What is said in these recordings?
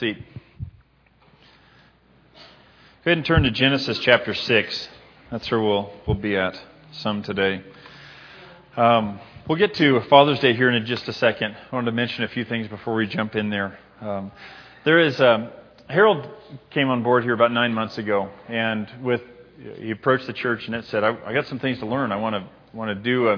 seat. Go ahead and turn to Genesis chapter 6. That's where we'll, we'll be at some today. Um, we'll get to Father's Day here in just a second. I wanted to mention a few things before we jump in there. Um, there is, um, Harold came on board here about nine months ago, and with he approached the church and it said, I, I got some things to learn. I want to want to do a,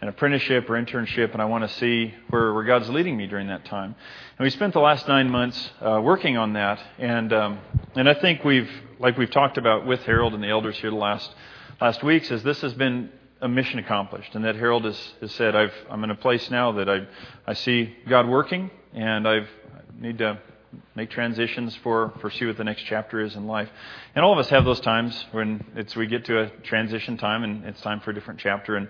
an apprenticeship or internship, and I want to see where, where God's leading me during that time. And we spent the last nine months uh, working on that, and um, and I think we've, like we've talked about with Harold and the elders here the last last weeks, is this has been a mission accomplished, and that Harold has, has said, I've, I'm in a place now that I I see God working, and I've I need to make transitions for, for see what the next chapter is in life. And all of us have those times when it's we get to a transition time and it's time for a different chapter. And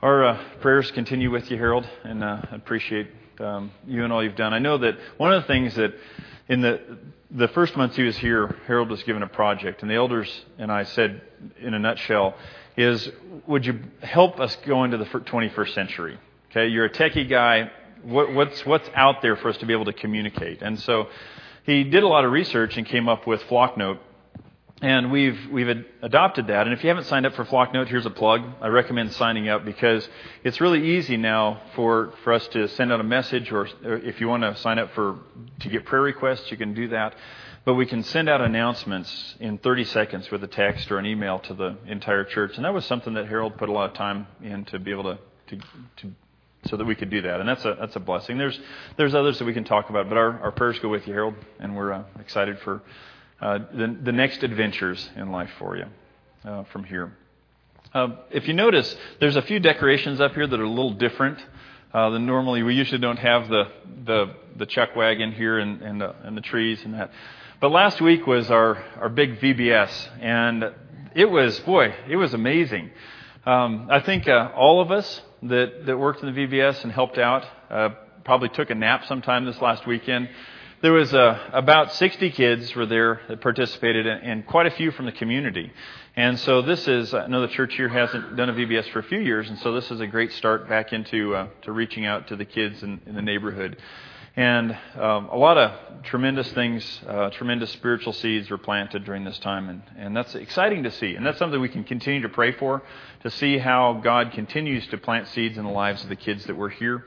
our uh, prayers continue with you, Harold, and uh, I appreciate um, you and all you've done. I know that one of the things that in the the first months he was here, Harold was given a project, and the elders and I said, in a nutshell, is would you help us go into the 21st century? Okay, you're a techie guy. What, what's what's out there for us to be able to communicate? And so he did a lot of research and came up with Flocknote, and we've we've adopted that. And if you haven't signed up for Flocknote, here's a plug. I recommend signing up because it's really easy now for, for us to send out a message, or, or if you want to sign up for to get prayer requests, you can do that. But we can send out announcements in 30 seconds with a text or an email to the entire church, and that was something that Harold put a lot of time in to be able to to, to so that we could do that, and that's a that's a blessing. There's there's others that we can talk about, but our, our prayers go with you, Harold, and we're uh, excited for uh, the, the next adventures in life for you uh, from here. Uh, if you notice, there's a few decorations up here that are a little different uh, than normally. We usually don't have the the, the chuck wagon here and and, uh, and the trees and that. But last week was our our big VBS, and it was boy, it was amazing. Um, I think uh, all of us that that worked in the VBS and helped out probably took a nap sometime this last weekend there was uh, about 60 kids were there that participated, and quite a few from the community. And so this is, I know the church here hasn't done a VBS for a few years, and so this is a great start back into uh, to reaching out to the kids in, in the neighborhood. And um, a lot of tremendous things, uh, tremendous spiritual seeds were planted during this time, and, and that's exciting to see. And that's something we can continue to pray for, to see how God continues to plant seeds in the lives of the kids that were here.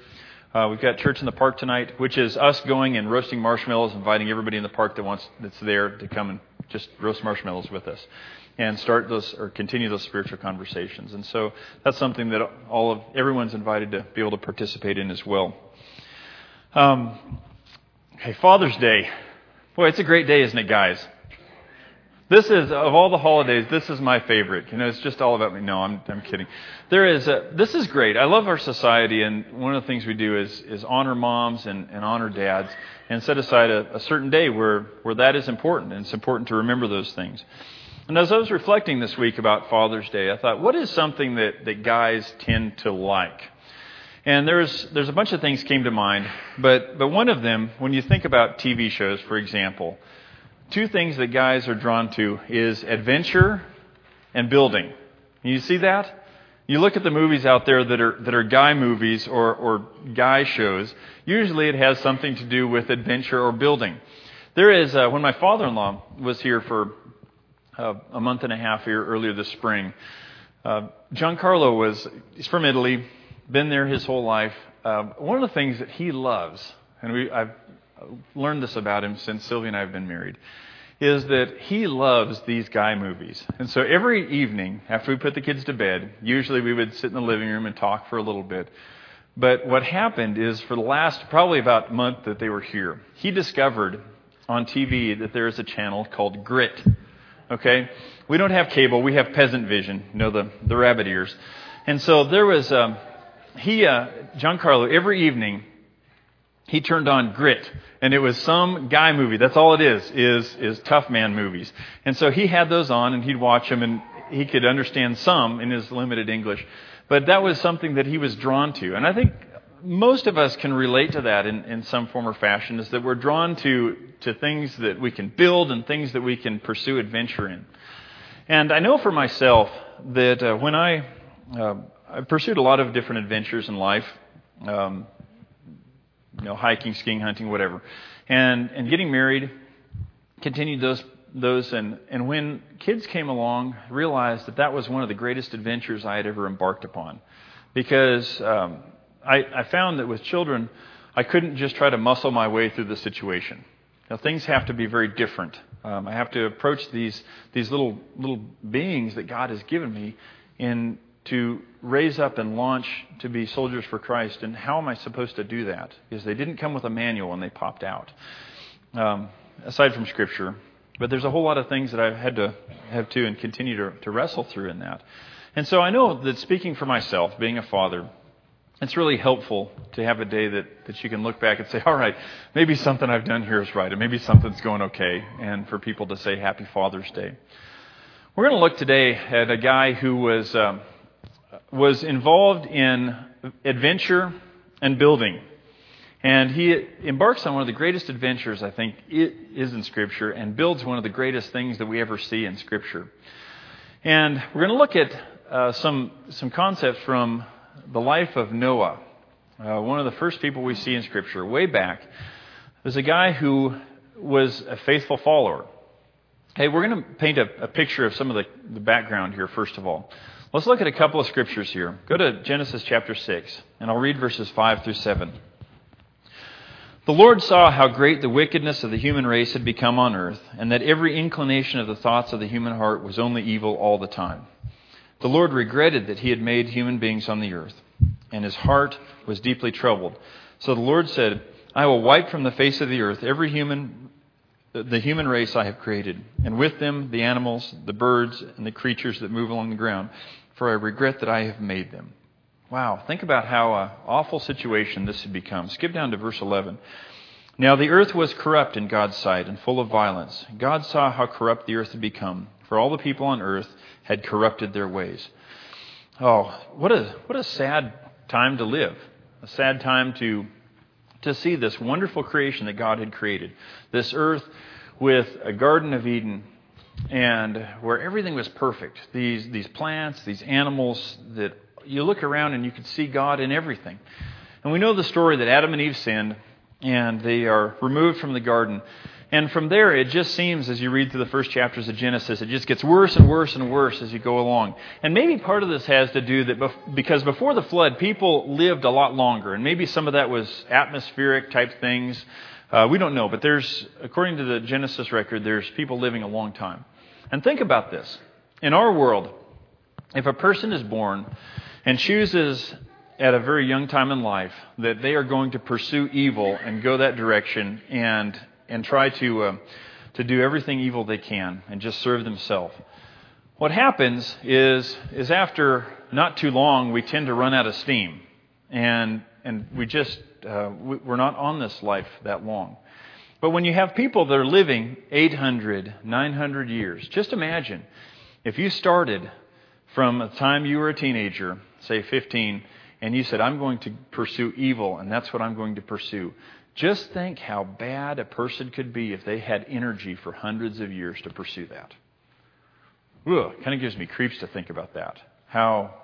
Uh, we've got church in the park tonight, which is us going and roasting marshmallows, inviting everybody in the park that wants that's there to come and just roast marshmallows with us, and start those or continue those spiritual conversations. And so that's something that all of everyone's invited to be able to participate in as well. Um, okay, Father's Day, boy, it's a great day, isn't it, guys? This is of all the holidays, this is my favorite. You know, it's just all about me. No, I'm I'm kidding. There is a, this is great. I love our society, and one of the things we do is is honor moms and, and honor dads, and set aside a, a certain day where where that is important, and it's important to remember those things. And as I was reflecting this week about Father's Day, I thought, what is something that that guys tend to like? And there's there's a bunch of things came to mind, but but one of them, when you think about TV shows, for example two things that guys are drawn to is adventure and building. You see that? You look at the movies out there that are that are guy movies or, or guy shows. Usually, it has something to do with adventure or building. There is uh, when my father-in-law was here for uh, a month and a half here earlier this spring. Uh, Giancarlo was he's from Italy, been there his whole life. Uh, one of the things that he loves, and we, I've learned this about him since Sylvia and I have been married, is that he loves these guy movies. And so every evening, after we put the kids to bed, usually we would sit in the living room and talk for a little bit. But what happened is for the last probably about month that they were here, he discovered on TV that there is a channel called Grit. Okay? We don't have cable, we have peasant vision, you know, the, the rabbit ears. And so there was, um, he, uh, Giancarlo, every evening he turned on Grit, and it was some guy movie. That's all it is, is, is tough man movies. And so he had those on, and he'd watch them, and he could understand some in his limited English. But that was something that he was drawn to. And I think most of us can relate to that in, in some form or fashion, is that we're drawn to, to things that we can build and things that we can pursue adventure in. And I know for myself that uh, when I, uh, I pursued a lot of different adventures in life, um, you know, hiking, skiing, hunting, whatever, and and getting married. Continued those those and and when kids came along, realized that that was one of the greatest adventures I had ever embarked upon, because um, I, I found that with children, I couldn't just try to muscle my way through the situation. Now things have to be very different. Um, I have to approach these these little little beings that God has given me in to raise up and launch to be soldiers for Christ. And how am I supposed to do that? Because they didn't come with a manual and they popped out. Um, aside from Scripture, but there's a whole lot of things that I've had to have to and continue to, to wrestle through in that. And so I know that speaking for myself, being a father, it's really helpful to have a day that, that you can look back and say, all right, maybe something I've done here is right, and maybe something's going okay, and for people to say Happy Father's Day. We're going to look today at a guy who was, um, was involved in adventure and building. And he embarks on one of the greatest adventures, I think, is in Scripture, and builds one of the greatest things that we ever see in Scripture. And we're going to look at uh, some, some concepts from the life of Noah, uh, one of the first people we see in Scripture, way back, There's a guy who was a faithful follower. Hey, we're going to paint a, a picture of some of the, the background here, first of all. Let's look at a couple of scriptures here. Go to Genesis chapter 6, and I'll read verses 5 through 7. The Lord saw how great the wickedness of the human race had become on earth, and that every inclination of the thoughts of the human heart was only evil all the time. The Lord regretted that he had made human beings on the earth, and his heart was deeply troubled. So the Lord said, I will wipe from the face of the earth every human the human race I have created, and with them the animals, the birds, and the creatures that move along the ground, for I regret that I have made them. Wow, think about how uh, awful situation this had become. Skip down to verse 11. Now the earth was corrupt in God's sight and full of violence. God saw how corrupt the earth had become, for all the people on earth had corrupted their ways. Oh, what a, what a sad time to live. A sad time to, to see this wonderful creation that God had created. This earth with a Garden of Eden and where everything was perfect. These, these plants, these animals that you look around and you can see God in everything. And we know the story that Adam and Eve sinned and they are removed from the garden. And from there, it just seems, as you read through the first chapters of Genesis, it just gets worse and worse and worse as you go along. And maybe part of this has to do that because before the flood, people lived a lot longer. And maybe some of that was atmospheric type things. Uh, we don't know. But there's, according to the Genesis record, there's people living a long time. And think about this. In our world, if a person is born and chooses at a very young time in life that they are going to pursue evil and go that direction and and try to, uh, to do everything evil they can and just serve themselves. What happens is, is after not too long, we tend to run out of steam. And, and we just, uh, we're not on this life that long. But when you have people that are living 800, 900 years, just imagine if you started from the time you were a teenager, say 15, and you said, I'm going to pursue evil, and that's what I'm going to pursue. Just think how bad a person could be if they had energy for hundreds of years to pursue that. Ugh, kind of gives me creeps to think about that. How,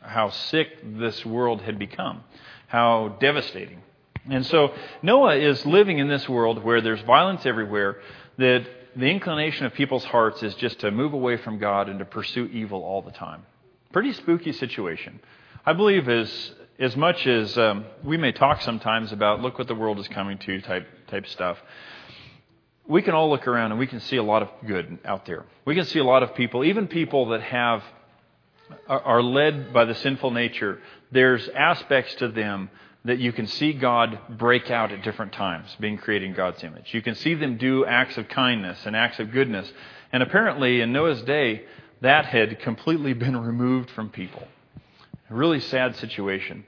how sick this world had become. How devastating. And so Noah is living in this world where there's violence everywhere, that the inclination of people's hearts is just to move away from God and to pursue evil all the time. Pretty spooky situation. I believe as as much as um, we may talk sometimes about look what the world is coming to type type stuff, we can all look around and we can see a lot of good out there. We can see a lot of people, even people that have are led by the sinful nature. There's aspects to them that you can see God break out at different times, being created in God's image. You can see them do acts of kindness and acts of goodness. And apparently, in Noah's day, that had completely been removed from people. A really sad situation.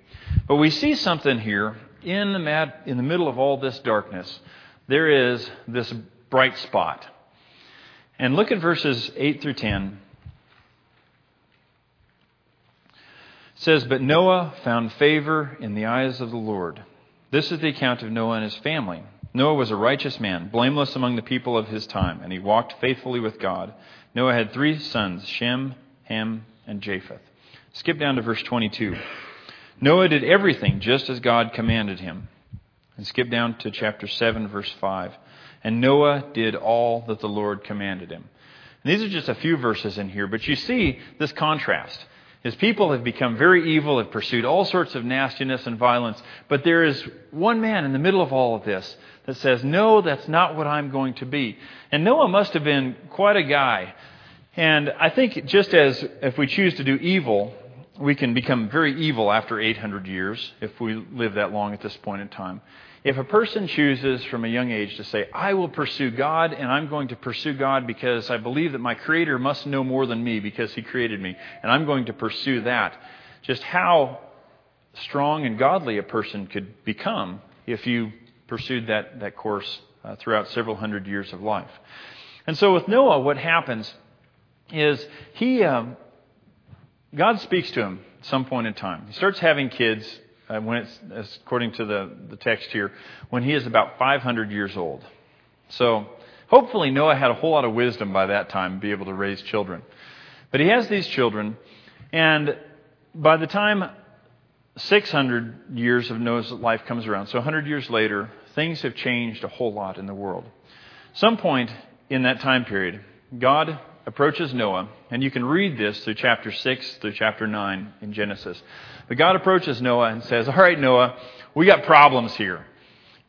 But we see something here in the, mad, in the middle of all this darkness. There is this bright spot. And look at verses 8 through 10. Says, But Noah found favor in the eyes of the Lord. This is the account of Noah and his family. Noah was a righteous man, blameless among the people of his time, and he walked faithfully with God. Noah had three sons Shem, Ham, and Japheth. Skip down to verse 22. Noah did everything just as God commanded him. And skip down to chapter 7, verse 5. And Noah did all that the Lord commanded him. And these are just a few verses in here, but you see this contrast. His people have become very evil, have pursued all sorts of nastiness and violence, but there is one man in the middle of all of this that says, No, that's not what I'm going to be. And Noah must have been quite a guy. And I think just as if we choose to do evil, we can become very evil after 800 years if we live that long at this point in time. If a person chooses from a young age to say, I will pursue God and I'm going to pursue God because I believe that my Creator must know more than me because He created me, and I'm going to pursue that, just how strong and godly a person could become if you pursued that, that course uh, throughout several hundred years of life. And so with Noah, what happens is he, um, God speaks to him at some point in time. He starts having kids uh, when it's, according to the, the text here, when he is about 500 years old. So hopefully Noah had a whole lot of wisdom by that time to be able to raise children. But he has these children, and by the time 600 years of Noah's life comes around, so 100 years later, things have changed a whole lot in the world. Some point in that time period, God approaches Noah, and you can read this through chapter 6 through chapter 9 in Genesis. But God approaches Noah and says, All right, Noah, we got problems here.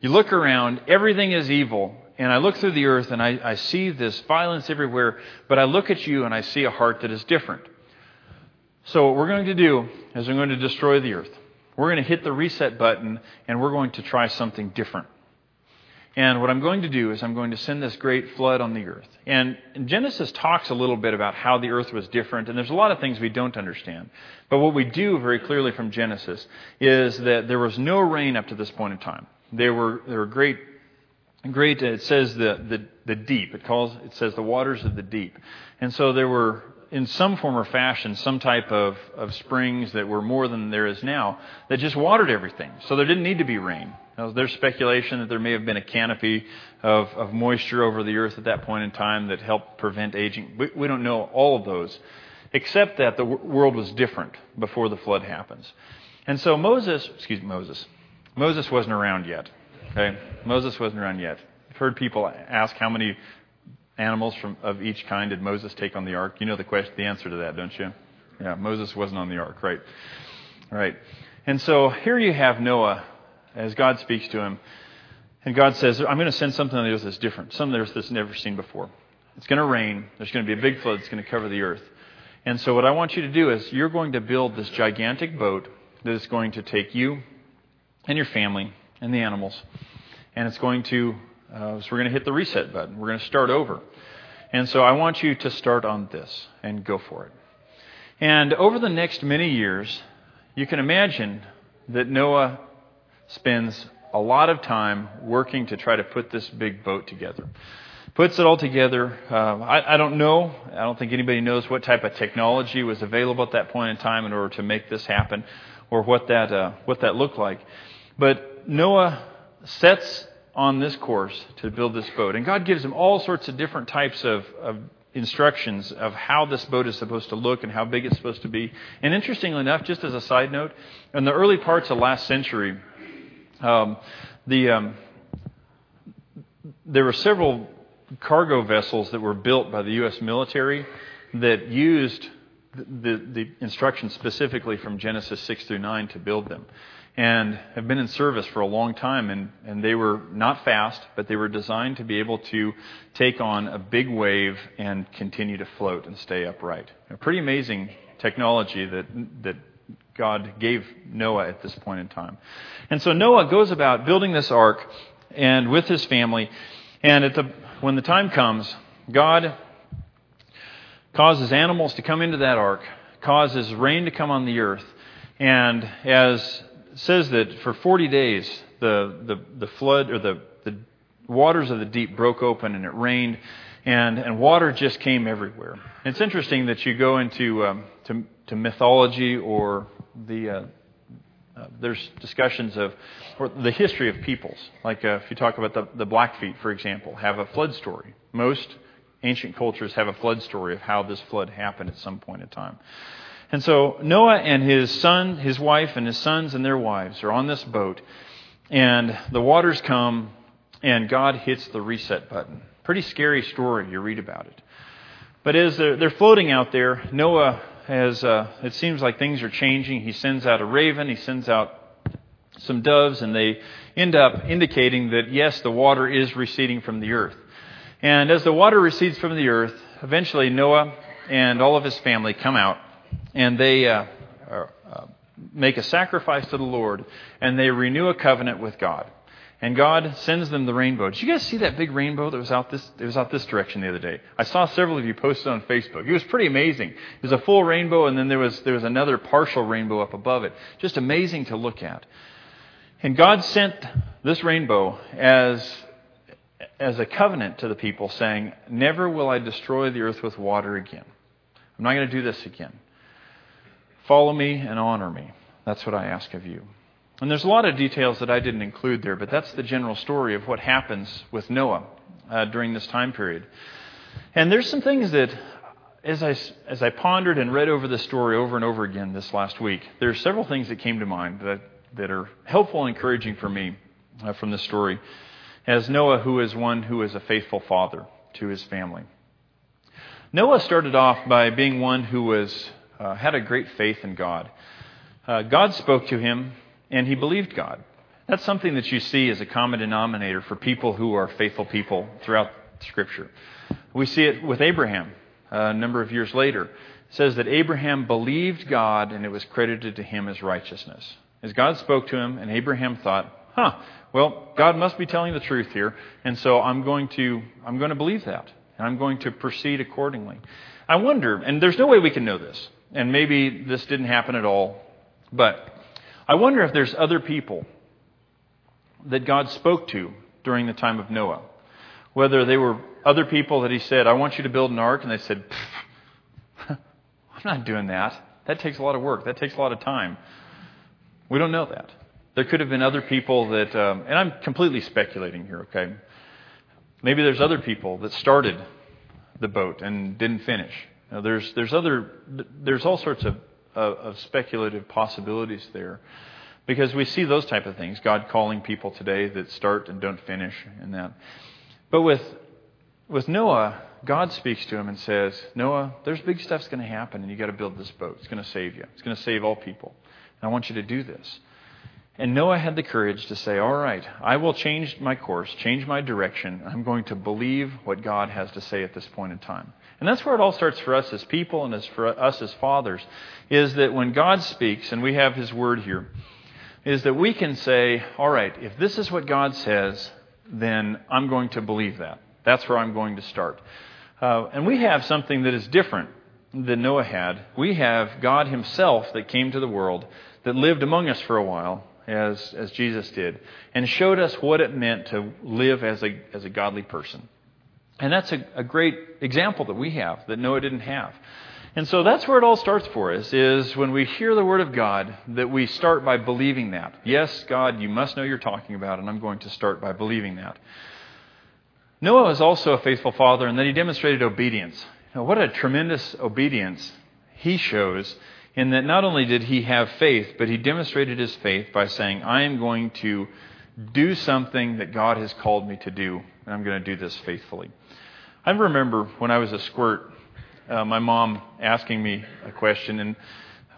You look around, everything is evil. And I look through the earth and I, I see this violence everywhere, but I look at you and I see a heart that is different. So, what we're going to do is we're going to destroy the earth. We're going to hit the reset button and we're going to try something different. And what I'm going to do is I'm going to send this great flood on the earth. And Genesis talks a little bit about how the earth was different, and there's a lot of things we don't understand. But what we do very clearly from Genesis is that there was no rain up to this point in time. There were, there were great, great, it says the, the, the deep. It calls, it says the waters of the deep. And so there were in some form or fashion some type of, of springs that were more than there is now that just watered everything. So there didn't need to be rain. Now, there's speculation that there may have been a canopy of, of moisture over the earth at that point in time that helped prevent aging. We, we don't know all of those, except that the world was different before the flood happens. And so Moses, excuse me, Moses, Moses wasn't around yet. Okay, Moses wasn't around yet. I've heard people ask how many animals from, of each kind did Moses take on the ark? You know the question, the answer to that, don't you? Yeah, Moses wasn't on the ark, right? Right. And so here you have Noah as God speaks to him. And God says, I'm going to send something on the earth that's different, something on the earth that's never seen before. It's going to rain. There's going to be a big flood that's going to cover the earth. And so what I want you to do is you're going to build this gigantic boat that is going to take you and your family and the animals. And it's going to, uh, so we're going to hit the reset button. We're going to start over. And so I want you to start on this and go for it. And over the next many years, you can imagine that Noah spends a lot of time working to try to put this big boat together. Puts it all together. Uh, I, I don't know. I don't think anybody knows what type of technology was available at that point in time in order to make this happen, or what that uh, what that looked like. But Noah sets on this course to build this boat. And God gives him all sorts of different types of, of instructions of how this boat is supposed to look and how big it's supposed to be. And interestingly enough, just as a side note, in the early parts of last century, um, the um, there were several cargo vessels that were built by the U.S. military that used the, the, the instructions specifically from Genesis 6 through 9 to build them and have been in service for a long time. And, and they were not fast, but they were designed to be able to take on a big wave and continue to float and stay upright. A pretty amazing technology that, that God gave Noah at this point in time. And so Noah goes about building this ark and with his family. And at the, when the time comes, God causes animals to come into that ark, causes rain to come on the earth. And as says that for 40 days, the, the, the flood or the, the waters of the deep broke open and it rained, and, and water just came everywhere. It's interesting that you go into um, to, to mythology or the. Uh, uh, there's discussions of or the history of peoples. Like uh, if you talk about the, the Blackfeet, for example, have a flood story. Most ancient cultures have a flood story of how this flood happened at some point in time. And so Noah and his son, his wife, and his sons and their wives are on this boat. and the waters come, and God hits the reset button. Pretty scary story. You read about it. But as they're, floating out there, Noah has, uh, it seems like things are changing. He sends out a raven, he sends out some doves, and they end up indicating that, yes, the water is receding from the earth. And as the water recedes from the earth, eventually Noah and all of his family come out, and they uh, uh, make a sacrifice to the Lord, and they renew a covenant with God and God sends them the rainbow. Did you guys see that big rainbow that was out this? It was out this direction the other day. I saw several of you posted on Facebook. It was pretty amazing. It was a full rainbow, and then there was there was another partial rainbow up above it. Just amazing to look at. And God sent this rainbow as as a covenant to the people, saying, "Never will I destroy the earth with water again. I'm not going to do this again. Follow me and honor me. That's what I ask of you." And there's a lot of details that I didn't include there, but that's the general story of what happens with Noah uh, during this time period. And there's some things that, as I, as I pondered and read over the story over and over again this last week, there's several things that came to mind that, that are helpful and encouraging for me uh, from this story. As Noah, who is one who is a faithful father to his family. Noah started off by being one who was, uh, had a great faith in God. Uh, God spoke to him and he believed God. That's something that you see as a common denominator for people who are faithful people throughout Scripture. We see it with Abraham a number of years later. It says that Abraham believed God and it was credited to him as righteousness. As God spoke to him, and Abraham thought, huh, well, God must be telling the truth here, and so I'm going to, I'm going to believe that, and I'm going to proceed accordingly. I wonder, and there's no way we can know this, and maybe this didn't happen at all, but I wonder if there's other people that God spoke to during the time of Noah. Whether they were other people that he said, I want you to build an ark, and they said, I'm not doing that. That takes a lot of work. That takes a lot of time. We don't know that. There could have been other people that, um, and I'm completely speculating here, okay? Maybe there's other people that started the boat and didn't finish. Now, there's, there's, other, there's all sorts of of, of speculative possibilities there. Because we see those type of things, God calling people today that start and don't finish in that. But with with Noah, God speaks to him and says, Noah, there's big stuff's going to happen, and you got to build this boat. It's going to save you. It's going to save all people. And I want you to do this. And Noah had the courage to say, All right, I will change my course, change my direction. I'm going to believe what God has to say at this point in time. And that's where it all starts for us as people and as for us as fathers, is that when God speaks, and we have His Word here, is that we can say, All right, if this is what God says, then I'm going to believe that. That's where I'm going to start. Uh, and we have something that is different than Noah had. We have God Himself that came to the world, that lived among us for a while, as, as Jesus did, and showed us what it meant to live as a, as a godly person. And that's a, a great example that we have that Noah didn't have. And so that's where it all starts for us, is when we hear the Word of God, that we start by believing that. Yes, God, you must know you're talking about, and I'm going to start by believing that. Noah was also a faithful father, and then he demonstrated obedience. Now, what a tremendous obedience he shows in that not only did he have faith, but he demonstrated his faith by saying, I am going to do something that God has called me to do, and I'm going to do this faithfully. I remember when I was a squirt, uh, my mom asking me a question, and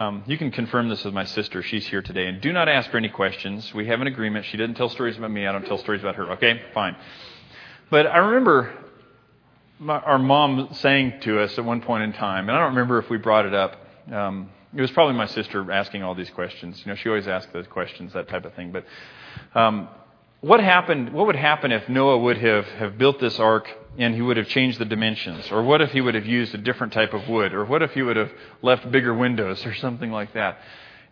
um, you can confirm this with my sister. She's here today. And do not ask her any questions. We have an agreement. She doesn't tell stories about me. I don't tell stories about her. Okay? Fine. But I remember my, our mom saying to us at one point in time, and I don't remember if we brought it up. Um, it was probably my sister asking all these questions. You know, she always asks those questions, that type of thing. But um, what happened? What would happen if Noah would have, have built this ark and he would have changed the dimensions? Or what if he would have used a different type of wood? Or what if he would have left bigger windows or something like that?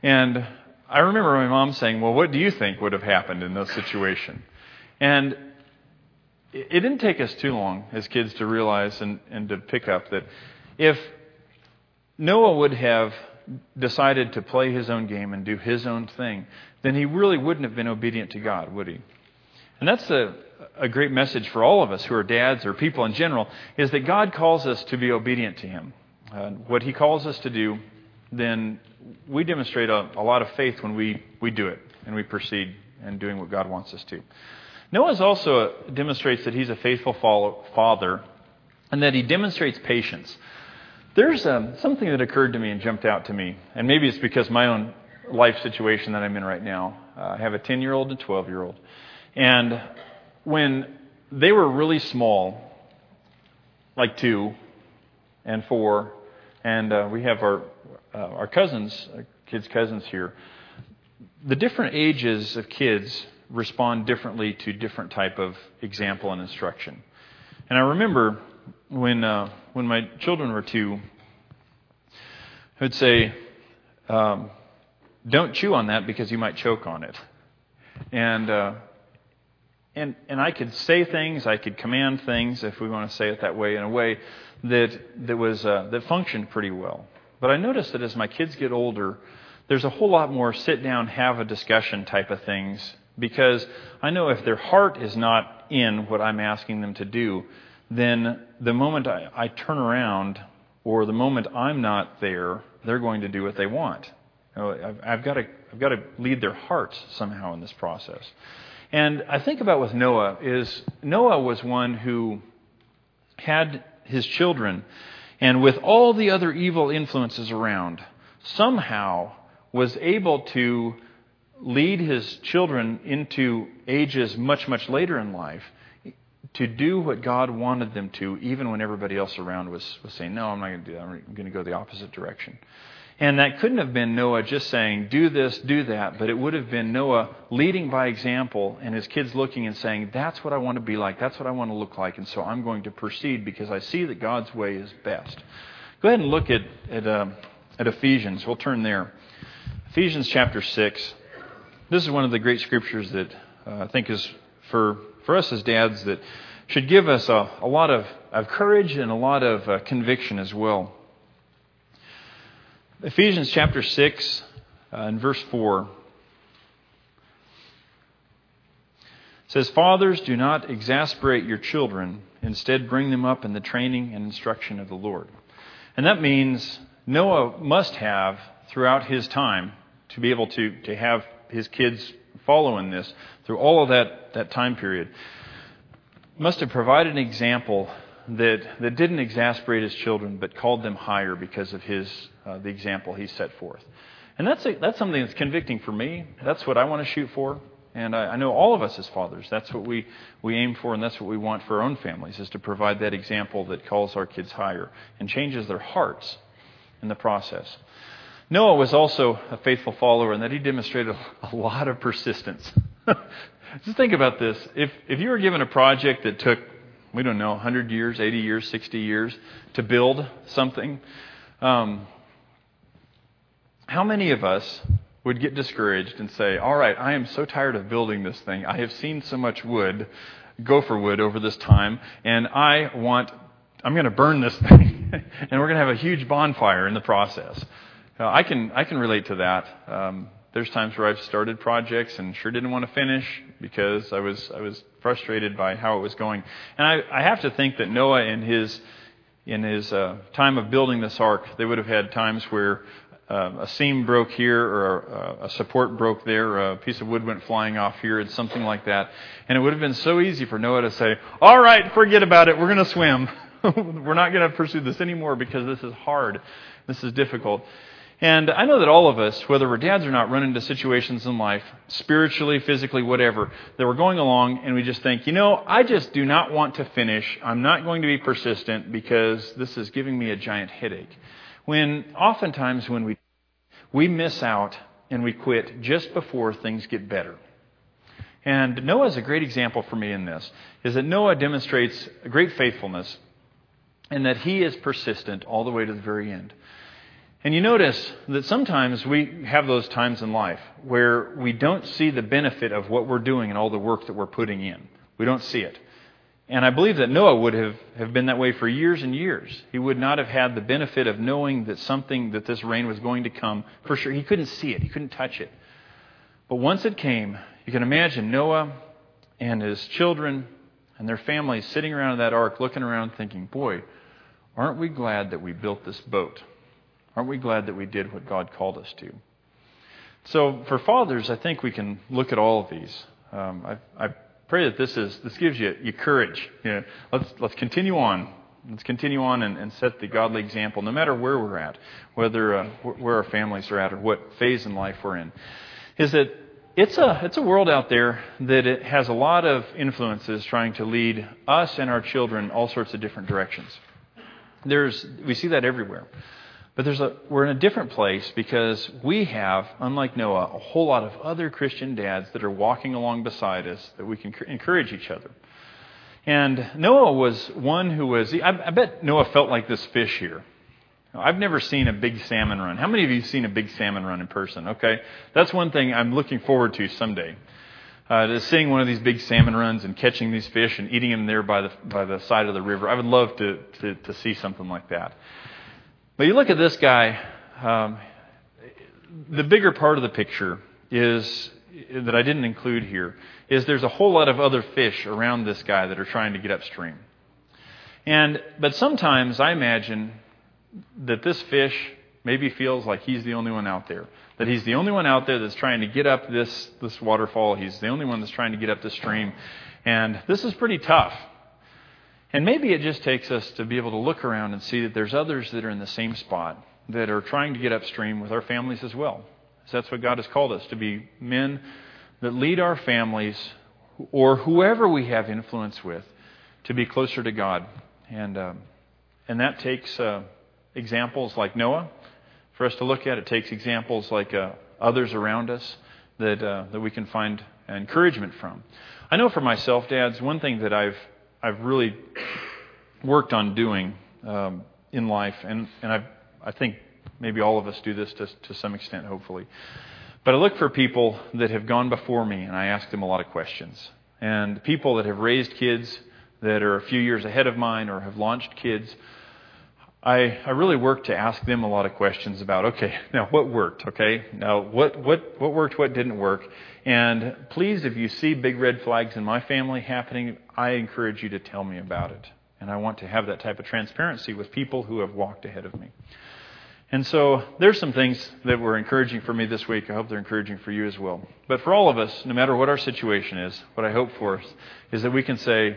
And I remember my mom saying, "Well, what do you think would have happened in this situation?" And it didn't take us too long as kids to realize and, and to pick up that if Noah would have decided to play his own game and do his own thing, then he really wouldn't have been obedient to God, would he? And that's a, a great message for all of us who are dads or people in general, is that God calls us to be obedient to him. Uh, what he calls us to do, then we demonstrate a, a lot of faith when we, we do it and we proceed in doing what God wants us to. Noah also demonstrates that he's a faithful follow, father and that he demonstrates patience. There's um, something that occurred to me and jumped out to me, and maybe it's because my own life situation that I'm in right now. Uh, I have a 10 year old and 12 year old. And when they were really small, like two and four, and uh, we have our, uh, our cousins, our kids' cousins here, the different ages of kids respond differently to different type of example and instruction. And I remember when uh, when my children were two, I would say, um, "Don't chew on that because you might choke on it." And uh, and and I could say things, I could command things, if we want to say it that way, in a way that that was uh, that functioned pretty well. But I noticed that as my kids get older, there's a whole lot more sit down, have a discussion type of things because I know if their heart is not in what I'm asking them to do, then the moment I, I turn around or the moment I'm not there, they're going to do what they want. You know, I've, I've, got to, I've got to lead their hearts somehow in this process. And I think about with Noah is Noah was one who had his children, and with all the other evil influences around, somehow was able to lead his children into ages much, much later in life to do what God wanted them to, even when everybody else around was, was saying, No, I'm not going to do that. I'm going to go the opposite direction. And that couldn't have been Noah just saying, Do this, do that, but it would have been Noah leading by example and his kids looking and saying, That's what I want to be like. That's what I want to look like. And so I'm going to proceed because I see that God's way is best. Go ahead and look at, at, uh, at Ephesians. We'll turn there. Ephesians chapter 6. This is one of the great scriptures that uh, I think is for, for us as dads that should give us a, a lot of, of courage and a lot of uh, conviction as well. Ephesians chapter 6 uh, and verse 4 says, Fathers, do not exasperate your children. Instead, bring them up in the training and instruction of the Lord. And that means Noah must have, throughout his time, to be able to, to have his kids following this through all of that, that time period, must have provided an example that, that didn't exasperate his children, but called them higher because of his, uh, the example he set forth. And that's, a, that's something that's convicting for me. That's what I want to shoot for. And I, I know all of us as fathers, that's what we, we aim for, and that's what we want for our own families, is to provide that example that calls our kids higher and changes their hearts in the process. Noah was also a faithful follower in that he demonstrated a lot of persistence. Just think about this. If, if you were given a project that took, we don't know, 100 years, 80 years, 60 years to build something, um, how many of us would get discouraged and say, All right, I am so tired of building this thing. I have seen so much wood, gopher wood, over this time, and I want, I'm going to burn this thing, and we're going to have a huge bonfire in the process. Uh, I can I can relate to that. Um, there's times where I've started projects and sure didn't want to finish because I was I was frustrated by how it was going. And I, I have to think that Noah in his in his uh, time of building this ark, they would have had times where uh, a seam broke here or a, a support broke there, or a piece of wood went flying off here, and something like that. And it would have been so easy for Noah to say, "All right, forget about it. We're going to swim. We're not going to pursue this anymore because this is hard. This is difficult." And I know that all of us, whether we're dads or not, run into situations in life, spiritually, physically, whatever, that we're going along and we just think, you know, I just do not want to finish. I'm not going to be persistent because this is giving me a giant headache. When oftentimes when we, we miss out and we quit just before things get better. And Noah is a great example for me in this, is that Noah demonstrates great faithfulness and that he is persistent all the way to the very end. And you notice that sometimes we have those times in life where we don't see the benefit of what we're doing and all the work that we're putting in. We don't see it. And I believe that Noah would have, have been that way for years and years. He would not have had the benefit of knowing that something, that this rain was going to come. For sure, he couldn't see it, he couldn't touch it. But once it came, you can imagine Noah and his children and their families sitting around that ark looking around thinking, boy, aren't we glad that we built this boat? Aren't we glad that we did what God called us to? So for fathers, I think we can look at all of these. Um, I, I pray that this is this gives you, you courage. You know, let's let's continue on. Let's continue on and, and set the godly example, no matter where we're at, whether uh, where our families are at, or what phase in life we're in. Is that it's a it's a world out there that it has a lot of influences trying to lead us and our children all sorts of different directions. There's we see that everywhere. But there's a, we're in a different place because we have, unlike Noah, a whole lot of other Christian dads that are walking along beside us that we can encourage each other. And Noah was one who was, I, I bet Noah felt like this fish here. I've never seen a big salmon run. How many of you have seen a big salmon run in person? Okay. That's one thing I'm looking forward to someday. Uh, to seeing one of these big salmon runs and catching these fish and eating them there by the, by the side of the river. I would love to, to, to see something like that. But you look at this guy, um, the bigger part of the picture is that I didn't include here is there's a whole lot of other fish around this guy that are trying to get upstream. And but sometimes I imagine that this fish maybe feels like he's the only one out there. That he's the only one out there that's trying to get up this this waterfall. He's the only one that's trying to get up the stream. And this is pretty tough. And maybe it just takes us to be able to look around and see that there's others that are in the same spot that are trying to get upstream with our families as well. So that's what God has called us to be men that lead our families or whoever we have influence with to be closer to God. And, um, and that takes uh, examples like Noah for us to look at. It takes examples like uh, others around us that, uh, that we can find encouragement from. I know for myself, dads, one thing that I've I've really worked on doing um, in life, and, and I've, I think maybe all of us do this to, to some extent, hopefully. But I look for people that have gone before me, and I ask them a lot of questions. And people that have raised kids that are a few years ahead of mine or have launched kids, I, I really work to ask them a lot of questions about, okay, now what worked, okay? Now what, what, what worked, what didn't work? And please, if you see big red flags in my family happening, I encourage you to tell me about it. And I want to have that type of transparency with people who have walked ahead of me. And so there's some things that were encouraging for me this week. I hope they're encouraging for you as well. But for all of us, no matter what our situation is, what I hope for is that we can say,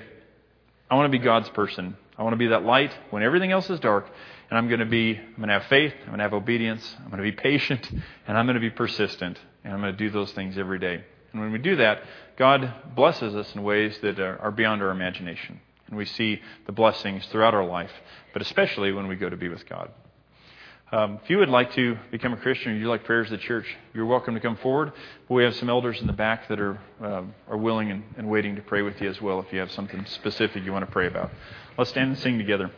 I want to be God's person. I want to be that light when everything else is dark. And I'm going to be, I'm going to have faith. I'm going to have obedience. I'm going to be patient. And I'm going to be persistent. And I'm going to do those things every day. And when we do that, God blesses us in ways that are beyond our imagination. And we see the blessings throughout our life, but especially when we go to be with God. Um, if you would like to become a Christian or you'd like prayers at the church, you're welcome to come forward. We have some elders in the back that are, uh, are willing and, and waiting to pray with you as well if you have something specific you want to pray about. Let's stand and sing together.